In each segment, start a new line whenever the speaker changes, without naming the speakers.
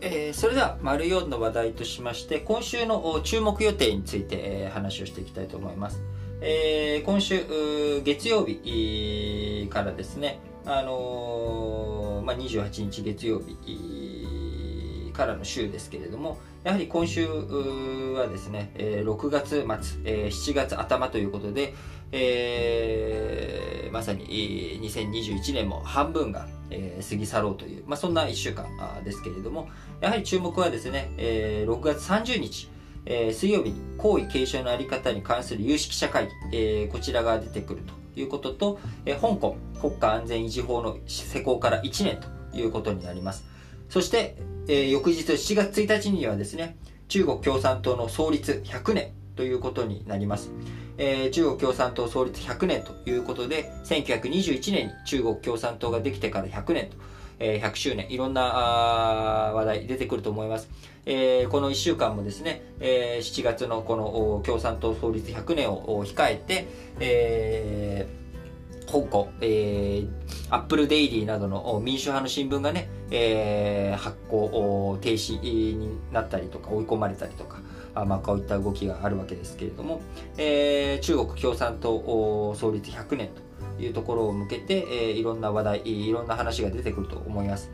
えー、それでは、丸4の話題としまして、今週の注目予定について、えー、話をしていきたいと思います。えー、今週、月曜日からですね、あのー、まあ、28日月曜日からの週ですけれども、やはり今週はですね、えー、6月末、えー、7月頭ということで、まさに2021年も半分が、過ぎ去ろうという、まあ、そんな1週間ですけれども、やはり注目はですね、えー、6月30日、水曜日に皇位継承のあり方に関する有識者会議、こちらが出てくるということと、香港国家安全維持法の施行から1年ということになります。そして、えー、翌日7月1日にはですね、中国共産党の創立100年ということになります。えー、中国共産党創立100年ということで、1921年に中国共産党ができてから100年と、えー、100周年、いろんな話題出てくると思います。えー、この1週間もですね、えー、7月のこの共産党創立100年を控えて、えー、香港、えー、アップルデイリーなどの民主派の新聞がね、えー、発行停止になったりとか追い込まれたりとか、あまあ、こういった動きがあるわけですけれども、えー、中国共産党創立100年というところを向けて、えー、いろんな話題、いろんな話が出てくると思います。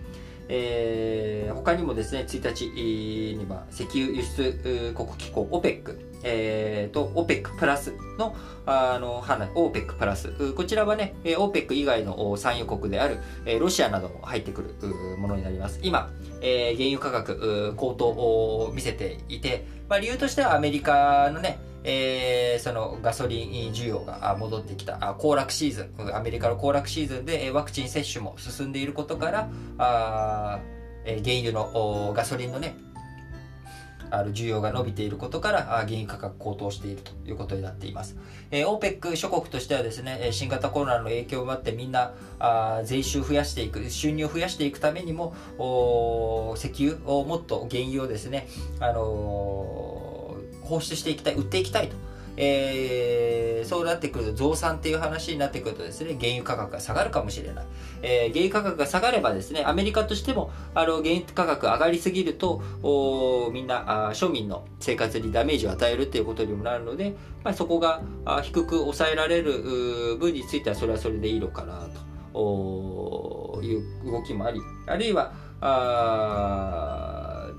えー、他にもですね、1日には石油輸出国機構 OPEC、えー、と OPEC プラスのあの花 OPEC プラス。こちらはね OPEC 以外の産油国であるロシアなども入ってくるものになります。今、えー、原油価格高騰を見せていて、まあ、理由としてはアメリカのねえー、そのガソリン需要が戻ってきた。行楽シーズンアメリカの行楽シーズンでワクチン接種も進んでいることからあ、えー、原油のガソリンのねある需要が伸びていることから原油価格高騰しているということになっています。えー、OPEC 諸国としてはですね、新型コロナの影響もあってみんなあ税収増やしていく、収入を増やしていくためにも、石油をもっと原油をですね、あのー、放出していきたい、売っていきたいと。えー、そうなってくると増産っていう話になってくるとですね、原油価格が下がるかもしれない。えー、原油価格が下がればですね、アメリカとしても、あの、原油価格上がりすぎると、おみんなあ、庶民の生活にダメージを与えるっていうことにもなるので、まあ、そこがあ低く抑えられる分についてはそれはそれでいいのかなとおいう動きもあり、あるいは、あ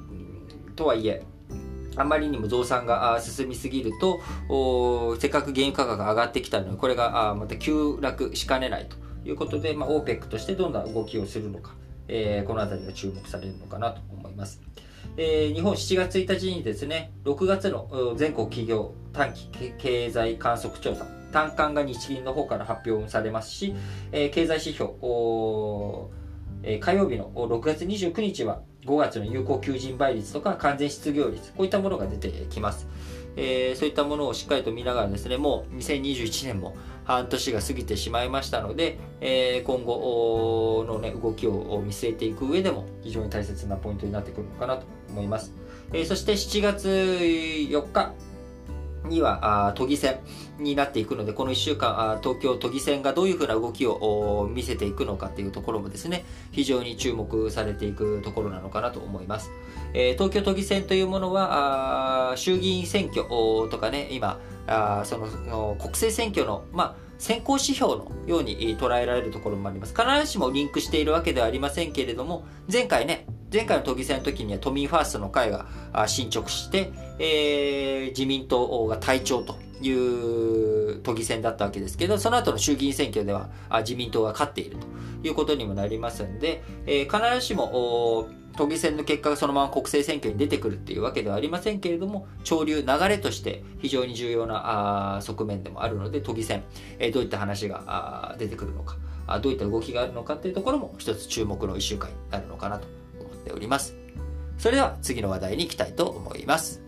とはいえ、あまりにも増産が進みすぎると、せっかく原油価格が上がってきたので、これがまた急落しかねないということで、まあ、OPEC としてどんな動きをするのか、えー、この辺りが注目されるのかなと思います。えー、日本7月1日にですね、6月の全国企業短期経済観測調査、単管が日銀の方から発表されますし、えー、経済指標、えー、火曜日の6月29日は5月の有効求人倍率とか完全失業率、こういったものが出てきます。えー、そういったものをしっかりと見ながらですね、もう2021年も半年が過ぎてしまいましたので、えー、今後のね、動きを見据えていく上でも非常に大切なポイントになってくるのかなと思います。えー、そして7月4日、にはあ都議選になっていくので、この1週間、あ東京都議選がどういうふうな動きを見せていくのかっていうところもですね、非常に注目されていくところなのかなと思います。えー、東京都議選というものは、あ衆議院選挙とかね、今、あそのの国政選挙の、まあ、先行指標のように捉えられるところもあります。必ずしもリンクしているわけではありませんけれども、前回ね、前回の都議選の時には都民ファーストの会が進捗して、えー、自民党が隊長という都議選だったわけですけど、その後の衆議院選挙では自民党が勝っているということにもなりますんで、えー、必ずしも都議選の結果がそのまま国政選挙に出てくるっていうわけではありませんけれども、潮流、流れとして非常に重要な側面でもあるので、都議選、え、どういった話が出てくるのか、どういった動きがあるのかっていうところも一つ注目の1週間になるのかなとております。それでは次の話題に行きたいと思います。